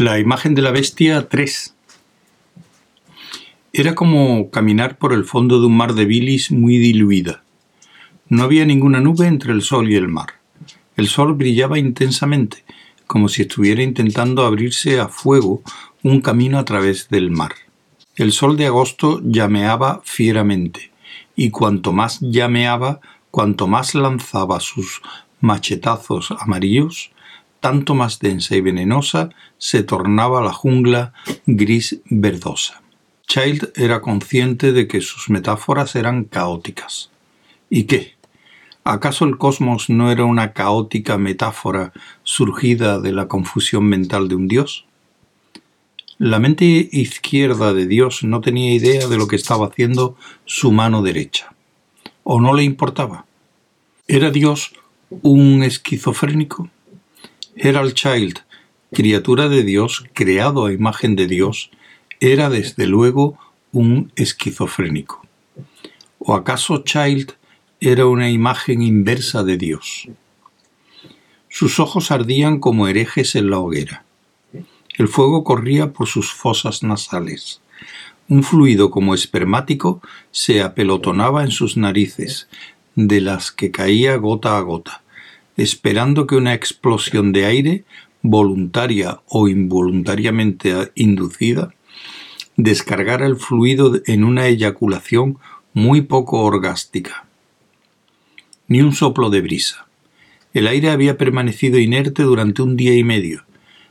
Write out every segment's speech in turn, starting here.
La imagen de la bestia 3. Era como caminar por el fondo de un mar de bilis muy diluida. No había ninguna nube entre el sol y el mar. El sol brillaba intensamente, como si estuviera intentando abrirse a fuego un camino a través del mar. El sol de agosto llameaba fieramente, y cuanto más llameaba, cuanto más lanzaba sus machetazos amarillos, tanto más densa y venenosa se tornaba la jungla gris verdosa. Child era consciente de que sus metáforas eran caóticas. ¿Y qué? ¿Acaso el cosmos no era una caótica metáfora surgida de la confusión mental de un dios? La mente izquierda de Dios no tenía idea de lo que estaba haciendo su mano derecha. ¿O no le importaba? ¿Era Dios un esquizofrénico? El Child, criatura de Dios, creado a imagen de Dios, era desde luego un esquizofrénico. ¿O acaso Child era una imagen inversa de Dios? Sus ojos ardían como herejes en la hoguera. El fuego corría por sus fosas nasales. Un fluido como espermático se apelotonaba en sus narices, de las que caía gota a gota esperando que una explosión de aire, voluntaria o involuntariamente inducida, descargara el fluido en una eyaculación muy poco orgástica. Ni un soplo de brisa. El aire había permanecido inerte durante un día y medio.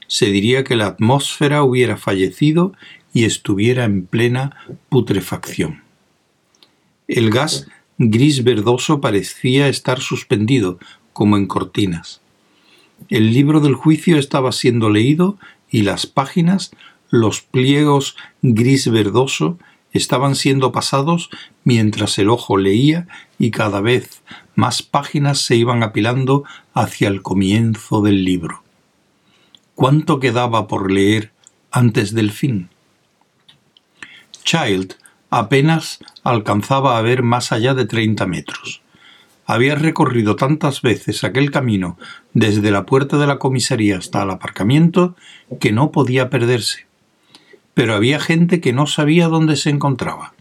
Se diría que la atmósfera hubiera fallecido y estuviera en plena putrefacción. El gas gris verdoso parecía estar suspendido, como en cortinas. El libro del juicio estaba siendo leído y las páginas, los pliegos gris verdoso, estaban siendo pasados mientras el ojo leía y cada vez más páginas se iban apilando hacia el comienzo del libro. ¿Cuánto quedaba por leer antes del fin? Child apenas alcanzaba a ver más allá de treinta metros. Había recorrido tantas veces aquel camino desde la puerta de la comisaría hasta el aparcamiento que no podía perderse. Pero había gente que no sabía dónde se encontraba.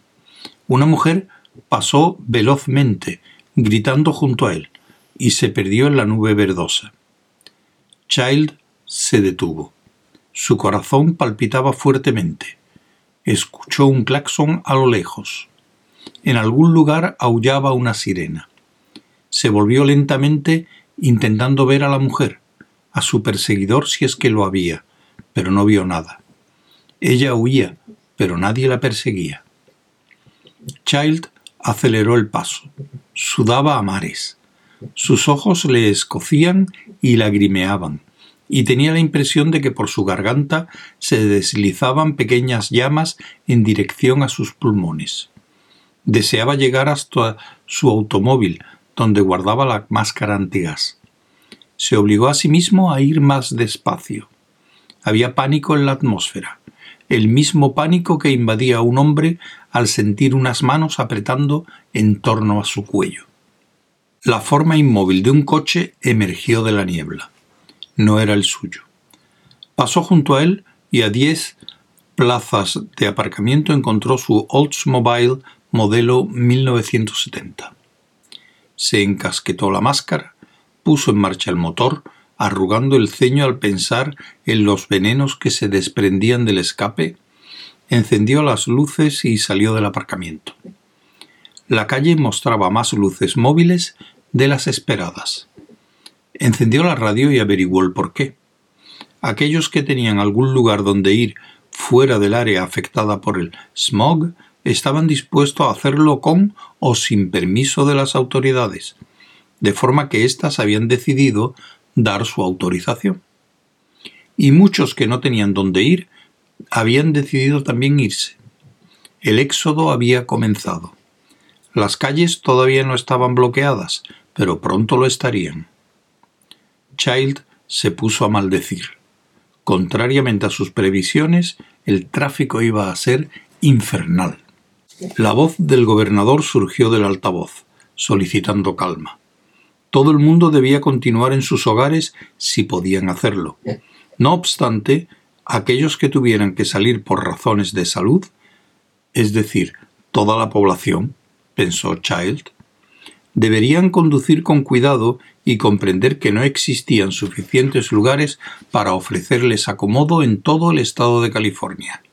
Una mujer pasó velozmente, gritando junto a él, y se perdió en la nube verdosa. Child se detuvo. Su corazón palpitaba fuertemente. Escuchó un claxon a lo lejos. En algún lugar aullaba una sirena se volvió lentamente intentando ver a la mujer, a su perseguidor si es que lo había, pero no vio nada. Ella huía, pero nadie la perseguía. Child aceleró el paso. Sudaba a mares. Sus ojos le escocían y lagrimeaban, y tenía la impresión de que por su garganta se deslizaban pequeñas llamas en dirección a sus pulmones. Deseaba llegar hasta su automóvil, donde guardaba la máscara antigas. Se obligó a sí mismo a ir más despacio. Había pánico en la atmósfera, el mismo pánico que invadía a un hombre al sentir unas manos apretando en torno a su cuello. La forma inmóvil de un coche emergió de la niebla. No era el suyo. Pasó junto a él y a diez plazas de aparcamiento encontró su Oldsmobile modelo 1970 se encasquetó la máscara, puso en marcha el motor, arrugando el ceño al pensar en los venenos que se desprendían del escape, encendió las luces y salió del aparcamiento. La calle mostraba más luces móviles de las esperadas. Encendió la radio y averiguó el porqué. Aquellos que tenían algún lugar donde ir fuera del área afectada por el smog estaban dispuestos a hacerlo con o sin permiso de las autoridades, de forma que éstas habían decidido dar su autorización. Y muchos que no tenían dónde ir habían decidido también irse. El éxodo había comenzado. Las calles todavía no estaban bloqueadas, pero pronto lo estarían. Child se puso a maldecir. Contrariamente a sus previsiones, el tráfico iba a ser infernal. La voz del gobernador surgió del altavoz, solicitando calma. Todo el mundo debía continuar en sus hogares si podían hacerlo. No obstante, aquellos que tuvieran que salir por razones de salud, es decir, toda la población, pensó Child, deberían conducir con cuidado y comprender que no existían suficientes lugares para ofrecerles acomodo en todo el estado de California.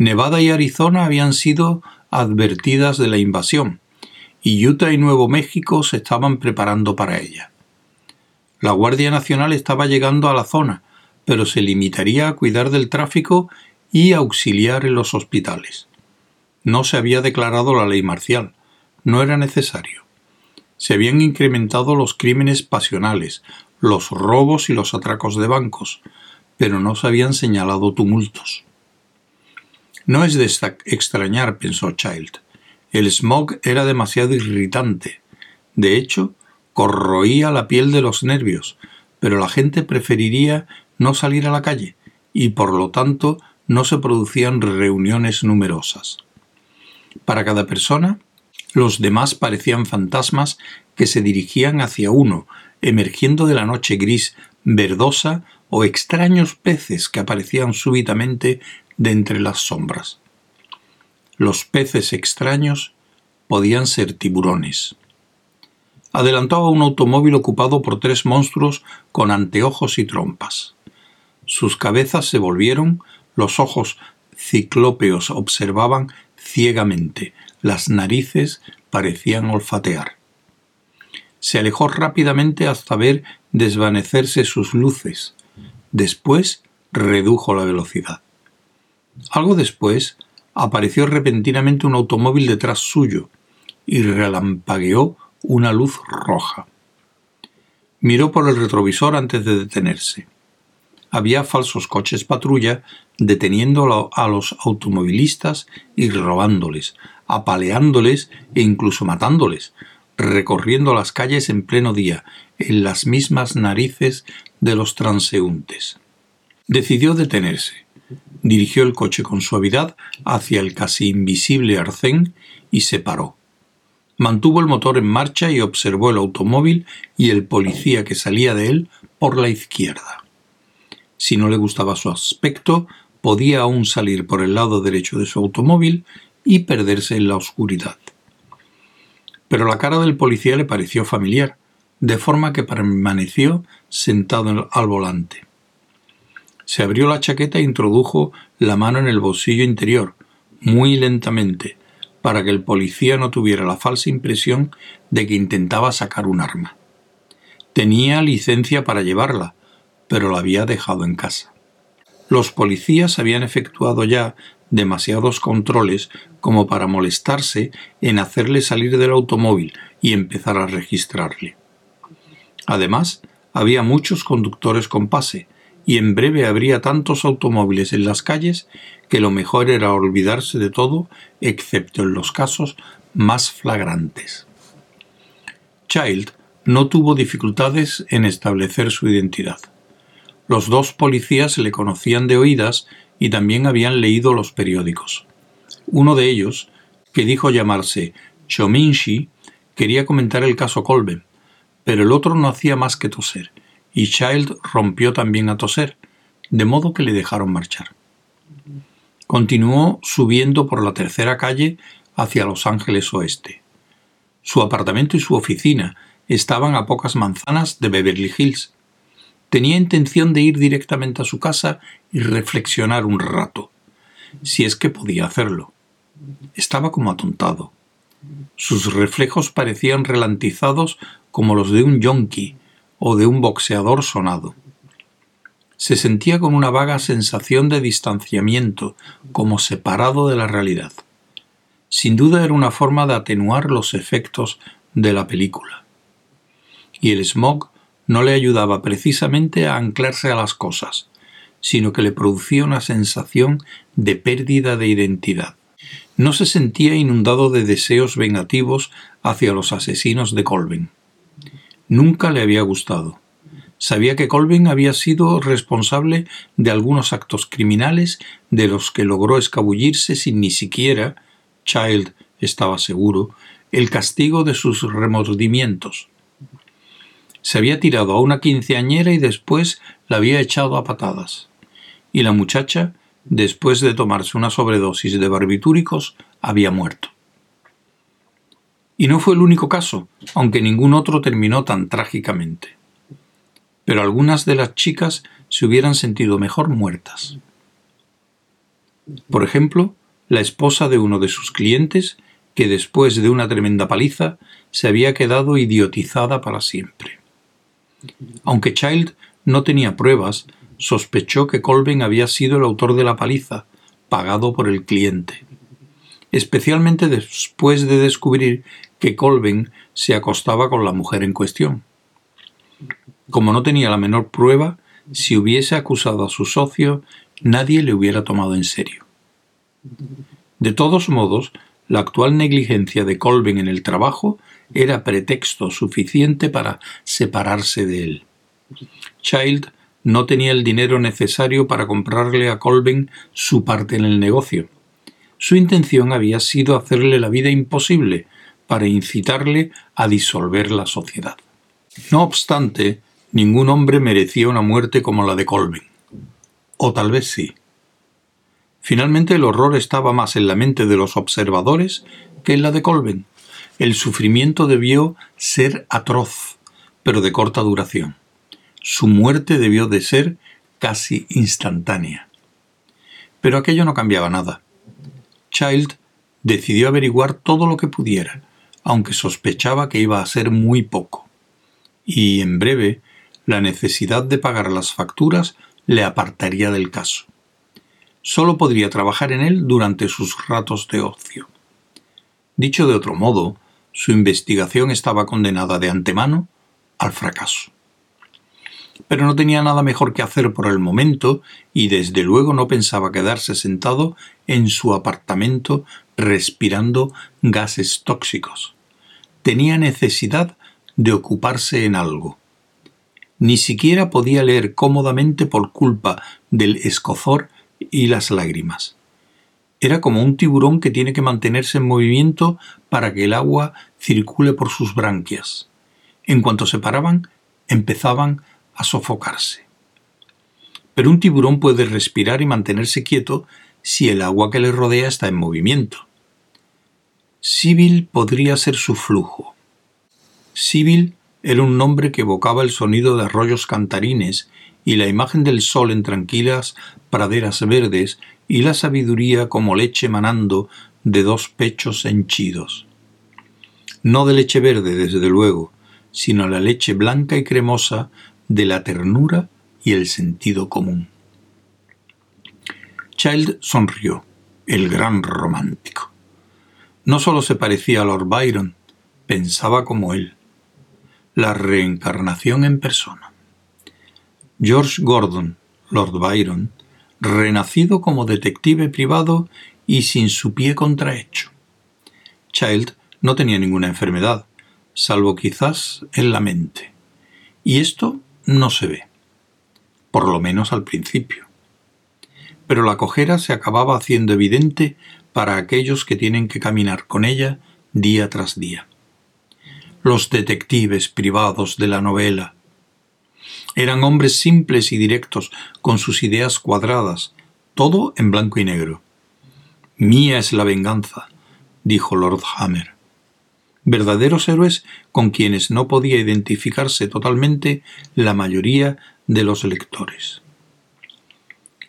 Nevada y Arizona habían sido advertidas de la invasión, y Utah y Nuevo México se estaban preparando para ella. La Guardia Nacional estaba llegando a la zona, pero se limitaría a cuidar del tráfico y auxiliar en los hospitales. No se había declarado la ley marcial, no era necesario. Se habían incrementado los crímenes pasionales, los robos y los atracos de bancos, pero no se habían señalado tumultos. No es de extrañar, pensó Child. El smog era demasiado irritante. De hecho, corroía la piel de los nervios, pero la gente preferiría no salir a la calle y por lo tanto no se producían reuniones numerosas. Para cada persona, los demás parecían fantasmas que se dirigían hacia uno, emergiendo de la noche gris verdosa o extraños peces que aparecían súbitamente de entre las sombras. Los peces extraños podían ser tiburones. Adelantó a un automóvil ocupado por tres monstruos con anteojos y trompas. Sus cabezas se volvieron, los ojos ciclópeos observaban ciegamente, las narices parecían olfatear. Se alejó rápidamente hasta ver desvanecerse sus luces. Después redujo la velocidad. Algo después apareció repentinamente un automóvil detrás suyo y relampagueó una luz roja. Miró por el retrovisor antes de detenerse. Había falsos coches patrulla deteniendo a los automovilistas y robándoles, apaleándoles e incluso matándoles, recorriendo las calles en pleno día, en las mismas narices de los transeúntes. Decidió detenerse Dirigió el coche con suavidad hacia el casi invisible arcén y se paró. Mantuvo el motor en marcha y observó el automóvil y el policía que salía de él por la izquierda. Si no le gustaba su aspecto, podía aún salir por el lado derecho de su automóvil y perderse en la oscuridad. Pero la cara del policía le pareció familiar, de forma que permaneció sentado al volante. Se abrió la chaqueta e introdujo la mano en el bolsillo interior, muy lentamente, para que el policía no tuviera la falsa impresión de que intentaba sacar un arma. Tenía licencia para llevarla, pero la había dejado en casa. Los policías habían efectuado ya demasiados controles como para molestarse en hacerle salir del automóvil y empezar a registrarle. Además, había muchos conductores con pase, y en breve habría tantos automóviles en las calles que lo mejor era olvidarse de todo excepto en los casos más flagrantes. Child no tuvo dificultades en establecer su identidad. Los dos policías le conocían de oídas y también habían leído los periódicos. Uno de ellos, que dijo llamarse Chominshi, quería comentar el caso Colben, pero el otro no hacía más que toser y Child rompió también a toser, de modo que le dejaron marchar. Continuó subiendo por la tercera calle hacia Los Ángeles Oeste. Su apartamento y su oficina estaban a pocas manzanas de Beverly Hills. Tenía intención de ir directamente a su casa y reflexionar un rato, si es que podía hacerlo. Estaba como atontado. Sus reflejos parecían relantizados como los de un yonki o de un boxeador sonado. Se sentía con una vaga sensación de distanciamiento, como separado de la realidad. Sin duda era una forma de atenuar los efectos de la película. Y el smog no le ayudaba precisamente a anclarse a las cosas, sino que le producía una sensación de pérdida de identidad. No se sentía inundado de deseos vengativos hacia los asesinos de Colvin. Nunca le había gustado. Sabía que Colvin había sido responsable de algunos actos criminales de los que logró escabullirse sin ni siquiera, Child estaba seguro, el castigo de sus remordimientos. Se había tirado a una quinceañera y después la había echado a patadas. y la muchacha, después de tomarse una sobredosis de barbitúricos, había muerto. Y no fue el único caso, aunque ningún otro terminó tan trágicamente. Pero algunas de las chicas se hubieran sentido mejor muertas. Por ejemplo, la esposa de uno de sus clientes, que después de una tremenda paliza se había quedado idiotizada para siempre. Aunque Child no tenía pruebas, sospechó que Colvin había sido el autor de la paliza, pagado por el cliente. Especialmente después de descubrir que Colvin se acostaba con la mujer en cuestión. Como no tenía la menor prueba, si hubiese acusado a su socio, nadie le hubiera tomado en serio. De todos modos, la actual negligencia de Colvin en el trabajo era pretexto suficiente para separarse de él. Child no tenía el dinero necesario para comprarle a Colvin su parte en el negocio. Su intención había sido hacerle la vida imposible para incitarle a disolver la sociedad. No obstante, ningún hombre merecía una muerte como la de Colvin. O tal vez sí. Finalmente el horror estaba más en la mente de los observadores que en la de Colvin. El sufrimiento debió ser atroz, pero de corta duración. Su muerte debió de ser casi instantánea. Pero aquello no cambiaba nada. Child decidió averiguar todo lo que pudiera, aunque sospechaba que iba a ser muy poco. Y en breve, la necesidad de pagar las facturas le apartaría del caso. Solo podría trabajar en él durante sus ratos de ocio. Dicho de otro modo, su investigación estaba condenada de antemano al fracaso pero no tenía nada mejor que hacer por el momento y desde luego no pensaba quedarse sentado en su apartamento respirando gases tóxicos. Tenía necesidad de ocuparse en algo. Ni siquiera podía leer cómodamente por culpa del escozor y las lágrimas. Era como un tiburón que tiene que mantenerse en movimiento para que el agua circule por sus branquias. En cuanto se paraban, empezaban a sofocarse. Pero un tiburón puede respirar y mantenerse quieto si el agua que le rodea está en movimiento. Sibyl podría ser su flujo. Sibyl era un nombre que evocaba el sonido de arroyos cantarines y la imagen del sol en tranquilas praderas verdes y la sabiduría como leche manando de dos pechos henchidos. No de leche verde, desde luego, sino la leche blanca y cremosa de la ternura y el sentido común. Child sonrió, el gran romántico. No solo se parecía a Lord Byron, pensaba como él. La reencarnación en persona. George Gordon, Lord Byron, renacido como detective privado y sin su pie contrahecho. Child no tenía ninguna enfermedad, salvo quizás en la mente. Y esto no se ve, por lo menos al principio. Pero la cojera se acababa haciendo evidente para aquellos que tienen que caminar con ella día tras día. Los detectives privados de la novela eran hombres simples y directos, con sus ideas cuadradas, todo en blanco y negro. Mía es la venganza, dijo Lord Hammer verdaderos héroes con quienes no podía identificarse totalmente la mayoría de los lectores.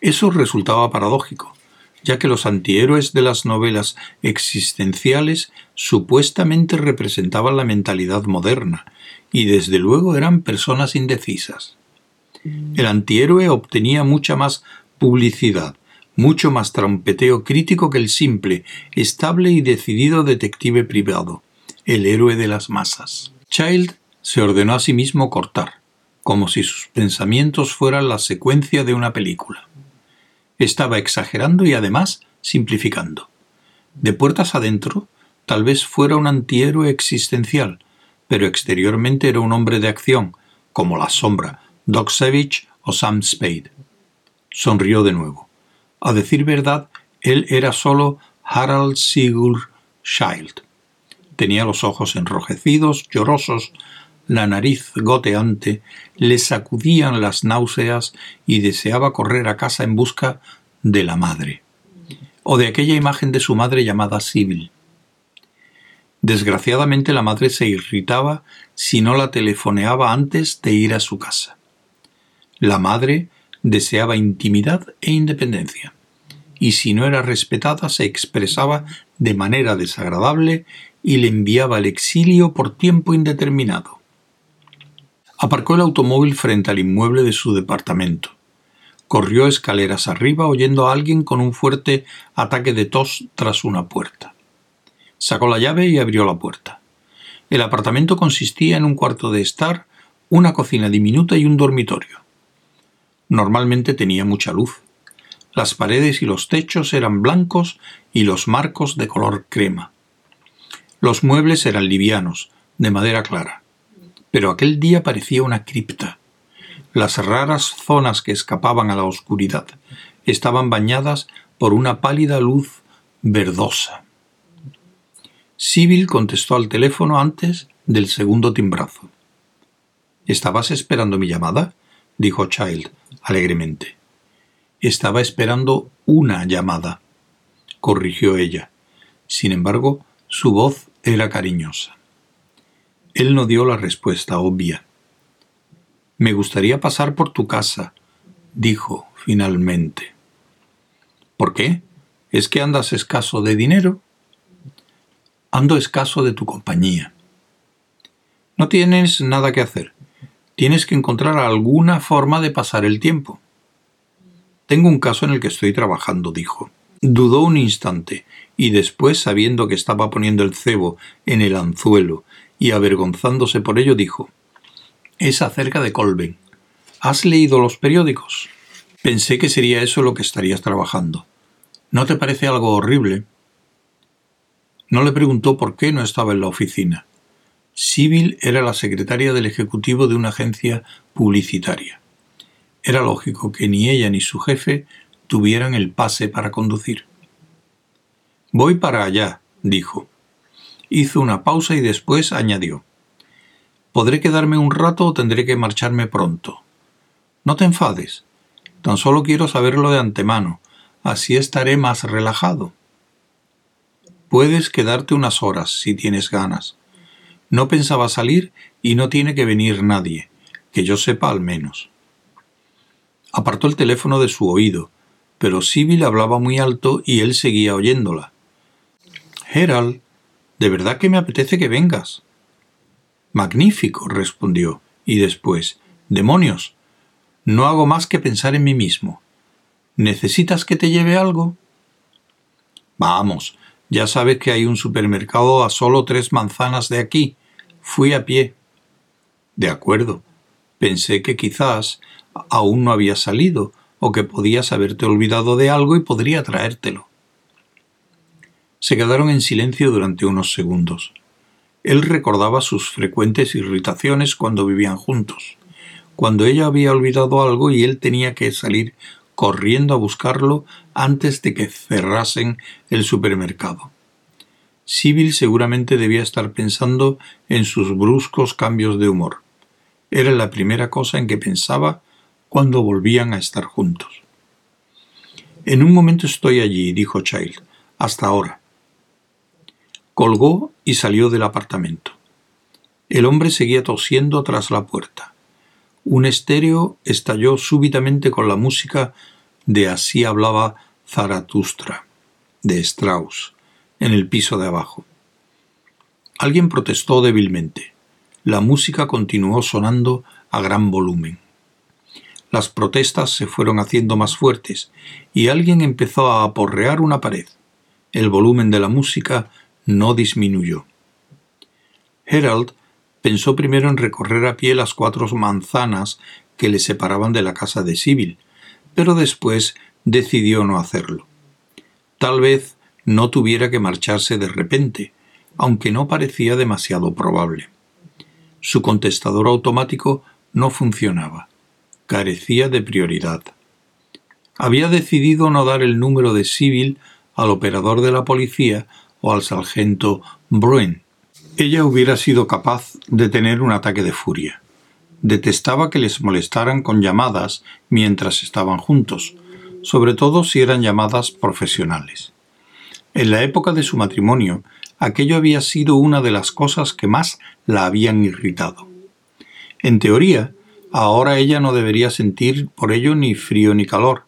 Eso resultaba paradójico, ya que los antihéroes de las novelas existenciales supuestamente representaban la mentalidad moderna, y desde luego eran personas indecisas. El antihéroe obtenía mucha más publicidad, mucho más trompeteo crítico que el simple, estable y decidido detective privado el héroe de las masas. Child se ordenó a sí mismo cortar, como si sus pensamientos fueran la secuencia de una película. Estaba exagerando y además simplificando. De puertas adentro, tal vez fuera un antihéroe existencial, pero exteriormente era un hombre de acción, como la sombra, Doc Savage o Sam Spade. Sonrió de nuevo. A decir verdad, él era solo Harald Sigurd Child. Tenía los ojos enrojecidos, llorosos, la nariz goteante, le sacudían las náuseas y deseaba correr a casa en busca de la madre, o de aquella imagen de su madre llamada Sibyl. Desgraciadamente la madre se irritaba si no la telefoneaba antes de ir a su casa. La madre deseaba intimidad e independencia, y si no era respetada se expresaba de manera desagradable y le enviaba al exilio por tiempo indeterminado. Aparcó el automóvil frente al inmueble de su departamento. Corrió escaleras arriba oyendo a alguien con un fuerte ataque de tos tras una puerta. Sacó la llave y abrió la puerta. El apartamento consistía en un cuarto de estar, una cocina diminuta y un dormitorio. Normalmente tenía mucha luz. Las paredes y los techos eran blancos y los marcos de color crema. Los muebles eran livianos, de madera clara. Pero aquel día parecía una cripta. Las raras zonas que escapaban a la oscuridad estaban bañadas por una pálida luz verdosa. Sibyl contestó al teléfono antes del segundo timbrazo. ¿Estabas esperando mi llamada? dijo Child alegremente. Estaba esperando una llamada, corrigió ella. Sin embargo, su voz era cariñosa. Él no dio la respuesta obvia. Me gustaría pasar por tu casa, dijo finalmente. ¿Por qué? ¿Es que andas escaso de dinero? Ando escaso de tu compañía. No tienes nada que hacer. Tienes que encontrar alguna forma de pasar el tiempo. Tengo un caso en el que estoy trabajando, dijo. Dudó un instante, y después, sabiendo que estaba poniendo el cebo en el anzuelo y avergonzándose por ello, dijo Es acerca de Colben. ¿Has leído los periódicos? Pensé que sería eso lo que estarías trabajando. ¿No te parece algo horrible? No le preguntó por qué no estaba en la oficina. Sibyl era la secretaria del ejecutivo de una agencia publicitaria. Era lógico que ni ella ni su jefe tuvieran el pase para conducir. Voy para allá, dijo. Hizo una pausa y después añadió. ¿Podré quedarme un rato o tendré que marcharme pronto? No te enfades. Tan solo quiero saberlo de antemano. Así estaré más relajado. Puedes quedarte unas horas si tienes ganas. No pensaba salir y no tiene que venir nadie, que yo sepa al menos. Apartó el teléfono de su oído, pero Sibyl hablaba muy alto y él seguía oyéndola. Gerald, de verdad que me apetece que vengas. Magnífico, respondió, y después, demonios, no hago más que pensar en mí mismo. ¿Necesitas que te lleve algo? Vamos, ya sabes que hay un supermercado a solo tres manzanas de aquí. Fui a pie. De acuerdo. Pensé que quizás aún no había salido o que podías haberte olvidado de algo y podría traértelo. Se quedaron en silencio durante unos segundos. Él recordaba sus frecuentes irritaciones cuando vivían juntos, cuando ella había olvidado algo y él tenía que salir corriendo a buscarlo antes de que cerrasen el supermercado. Sibyl seguramente debía estar pensando en sus bruscos cambios de humor. Era la primera cosa en que pensaba cuando volvían a estar juntos. En un momento estoy allí, dijo Child. Hasta ahora. Colgó y salió del apartamento. El hombre seguía tosiendo tras la puerta. Un estéreo estalló súbitamente con la música de Así hablaba Zaratustra, de Strauss, en el piso de abajo. Alguien protestó débilmente. La música continuó sonando a gran volumen. Las protestas se fueron haciendo más fuertes y alguien empezó a aporrear una pared. El volumen de la música no disminuyó. Herald pensó primero en recorrer a pie las cuatro manzanas que le separaban de la casa de Sibyl, pero después decidió no hacerlo. Tal vez no tuviera que marcharse de repente, aunque no parecía demasiado probable. Su contestador automático no funcionaba carecía de prioridad. Había decidido no dar el número de civil al operador de la policía o al sargento Bruin. Ella hubiera sido capaz de tener un ataque de furia. Detestaba que les molestaran con llamadas mientras estaban juntos, sobre todo si eran llamadas profesionales. En la época de su matrimonio, aquello había sido una de las cosas que más la habían irritado. En teoría, ahora ella no debería sentir por ello ni frío ni calor.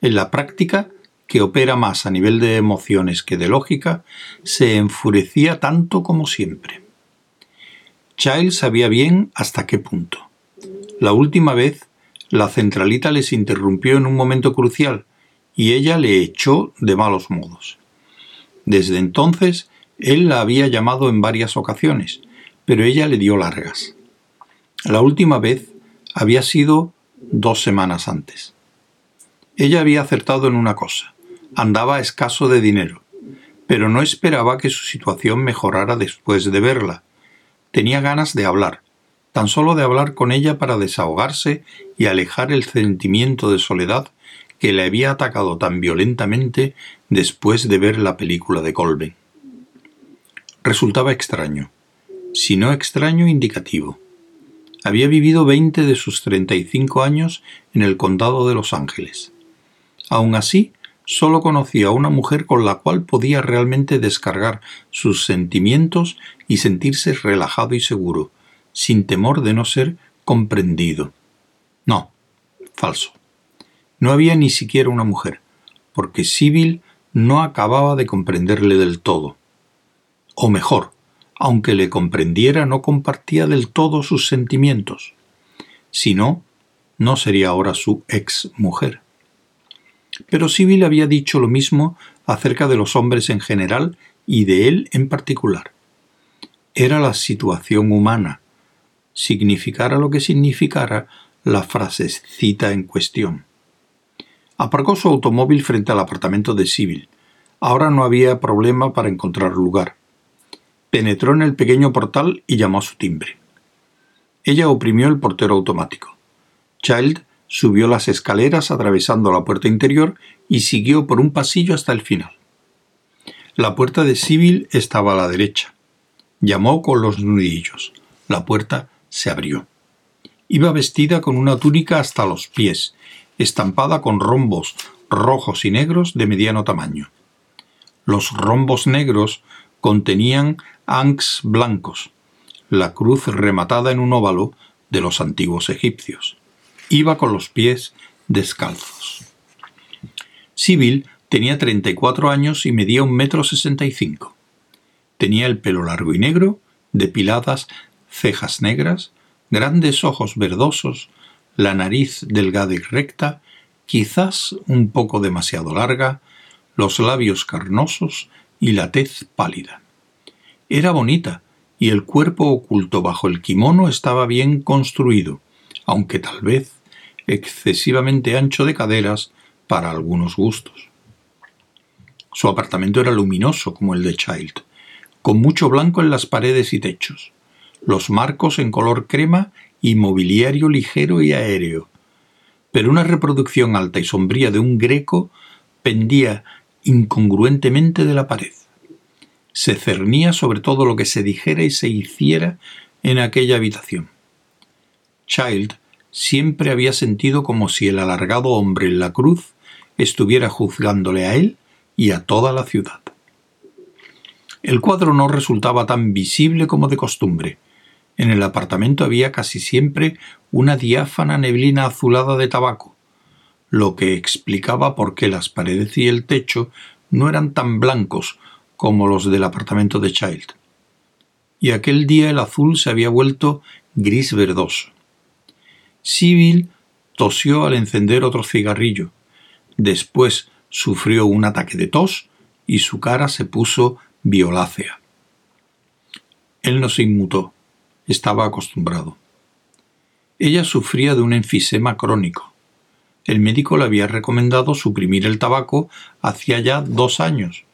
En la práctica, que opera más a nivel de emociones que de lógica, se enfurecía tanto como siempre. Child sabía bien hasta qué punto. La última vez, la centralita les interrumpió en un momento crucial y ella le echó de malos modos. Desde entonces, él la había llamado en varias ocasiones, pero ella le dio largas. La última vez había sido dos semanas antes. Ella había acertado en una cosa andaba escaso de dinero, pero no esperaba que su situación mejorara después de verla. Tenía ganas de hablar, tan solo de hablar con ella para desahogarse y alejar el sentimiento de soledad que le había atacado tan violentamente después de ver la película de Colben. Resultaba extraño, si no extraño indicativo. Había vivido veinte de sus treinta y cinco años en el condado de Los Ángeles. Aun así, solo conocía a una mujer con la cual podía realmente descargar sus sentimientos y sentirse relajado y seguro, sin temor de no ser comprendido. No, falso. No había ni siquiera una mujer, porque Sibyl no acababa de comprenderle del todo. O mejor, aunque le comprendiera, no compartía del todo sus sentimientos. Si no, no sería ahora su ex mujer. Pero Sibyl había dicho lo mismo acerca de los hombres en general y de él en particular. Era la situación humana, significara lo que significara la frasecita en cuestión. Aparcó su automóvil frente al apartamento de Sibyl. Ahora no había problema para encontrar lugar. Penetró en el pequeño portal y llamó a su timbre. Ella oprimió el portero automático. Child Subió las escaleras atravesando la puerta interior y siguió por un pasillo hasta el final. La puerta de Sibyl estaba a la derecha. Llamó con los nudillos. La puerta se abrió. Iba vestida con una túnica hasta los pies, estampada con rombos rojos y negros de mediano tamaño. Los rombos negros contenían anks blancos, la cruz rematada en un óvalo de los antiguos egipcios. Iba con los pies descalzos. Sibyl tenía 34 años y medía un metro sesenta y cinco. Tenía el pelo largo y negro, depiladas cejas negras, grandes ojos verdosos, la nariz delgada y recta, quizás un poco demasiado larga, los labios carnosos y la tez pálida. Era bonita, y el cuerpo oculto bajo el kimono estaba bien construido, aunque tal vez excesivamente ancho de caderas para algunos gustos. Su apartamento era luminoso como el de Child, con mucho blanco en las paredes y techos, los marcos en color crema y mobiliario ligero y aéreo. Pero una reproducción alta y sombría de un greco pendía incongruentemente de la pared. Se cernía sobre todo lo que se dijera y se hiciera en aquella habitación. Child siempre había sentido como si el alargado hombre en la cruz estuviera juzgándole a él y a toda la ciudad. El cuadro no resultaba tan visible como de costumbre. En el apartamento había casi siempre una diáfana neblina azulada de tabaco, lo que explicaba por qué las paredes y el techo no eran tan blancos como los del apartamento de Child. Y aquel día el azul se había vuelto gris verdoso. Sibyl tosió al encender otro cigarrillo. Después sufrió un ataque de tos y su cara se puso violácea. Él no se inmutó, estaba acostumbrado. Ella sufría de un enfisema crónico. El médico le había recomendado suprimir el tabaco hacía ya dos años.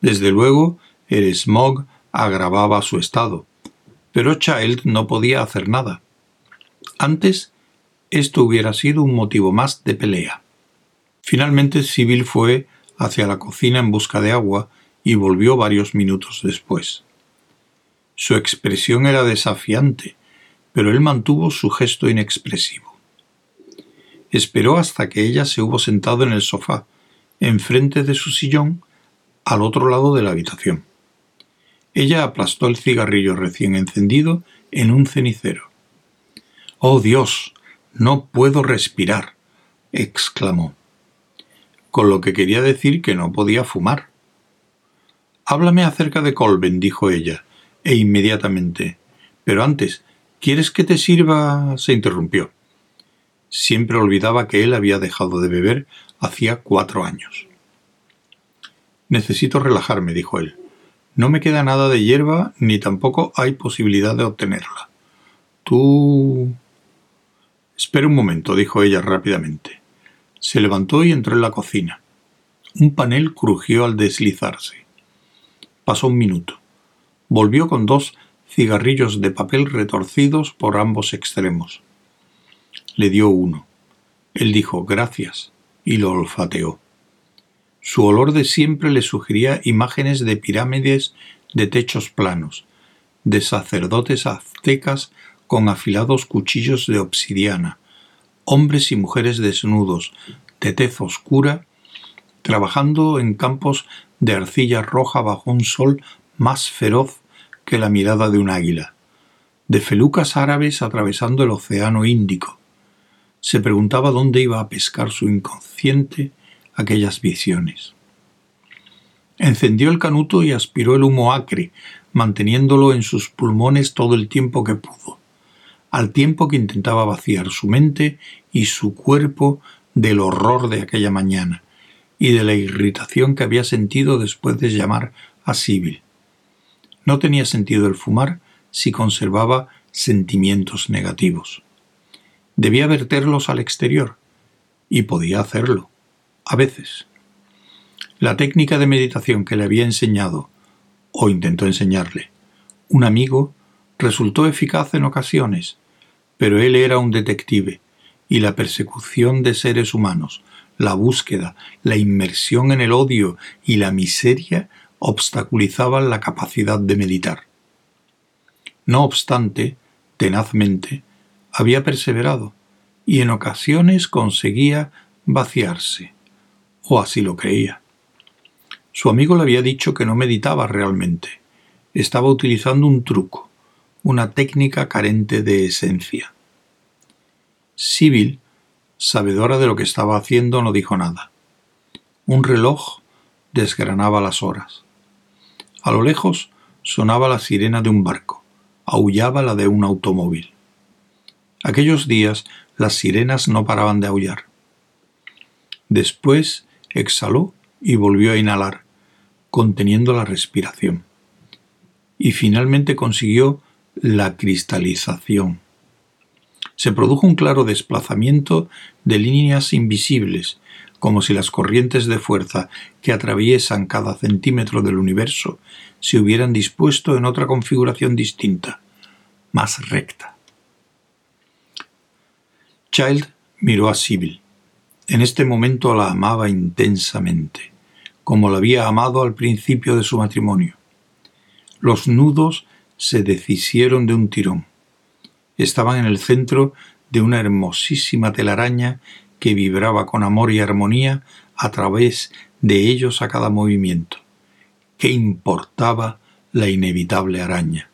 Desde luego, el smog agravaba su estado, pero Child no podía hacer nada. Antes, esto hubiera sido un motivo más de pelea. Finalmente, Sibyl fue hacia la cocina en busca de agua y volvió varios minutos después. Su expresión era desafiante, pero él mantuvo su gesto inexpresivo. Esperó hasta que ella se hubo sentado en el sofá, enfrente de su sillón, al otro lado de la habitación. Ella aplastó el cigarrillo recién encendido en un cenicero. Oh Dios, no puedo respirar, exclamó, con lo que quería decir que no podía fumar. Háblame acerca de Colben, dijo ella, e inmediatamente. Pero antes, ¿quieres que te sirva? se interrumpió. Siempre olvidaba que él había dejado de beber hacía cuatro años. Necesito relajarme, dijo él. No me queda nada de hierba ni tampoco hay posibilidad de obtenerla. Tú. Espera un momento, dijo ella rápidamente. Se levantó y entró en la cocina. Un panel crujió al deslizarse. Pasó un minuto volvió con dos cigarrillos de papel retorcidos por ambos extremos. Le dio uno. Él dijo gracias y lo olfateó. Su olor de siempre le sugería imágenes de pirámides de techos planos, de sacerdotes aztecas con afilados cuchillos de obsidiana, hombres y mujeres desnudos, de tez oscura, trabajando en campos de arcilla roja bajo un sol más feroz que la mirada de un águila, de felucas árabes atravesando el océano Índico. Se preguntaba dónde iba a pescar su inconsciente aquellas visiones. Encendió el canuto y aspiró el humo acre, manteniéndolo en sus pulmones todo el tiempo que pudo, al tiempo que intentaba vaciar su mente y su cuerpo del horror de aquella mañana y de la irritación que había sentido después de llamar a Sibyl. No tenía sentido el fumar si conservaba sentimientos negativos. Debía verterlos al exterior, y podía hacerlo, a veces. La técnica de meditación que le había enseñado, o intentó enseñarle, un amigo, resultó eficaz en ocasiones, pero él era un detective, y la persecución de seres humanos, la búsqueda, la inmersión en el odio y la miseria obstaculizaban la capacidad de meditar. No obstante, tenazmente, había perseverado y en ocasiones conseguía vaciarse, o así lo creía. Su amigo le había dicho que no meditaba realmente, estaba utilizando un truco, una técnica carente de esencia. Sibyl, sabedora de lo que estaba haciendo, no dijo nada. Un reloj desgranaba las horas. A lo lejos sonaba la sirena de un barco, aullaba la de un automóvil. Aquellos días las sirenas no paraban de aullar. Después exhaló y volvió a inhalar, conteniendo la respiración. Y finalmente consiguió la cristalización. Se produjo un claro desplazamiento de líneas invisibles como si las corrientes de fuerza que atraviesan cada centímetro del universo se hubieran dispuesto en otra configuración distinta, más recta. Child miró a Sibyl. En este momento la amaba intensamente, como la había amado al principio de su matrimonio. Los nudos se deshicieron de un tirón. Estaban en el centro de una hermosísima telaraña que vibraba con amor y armonía a través de ellos a cada movimiento. ¿Qué importaba la inevitable araña?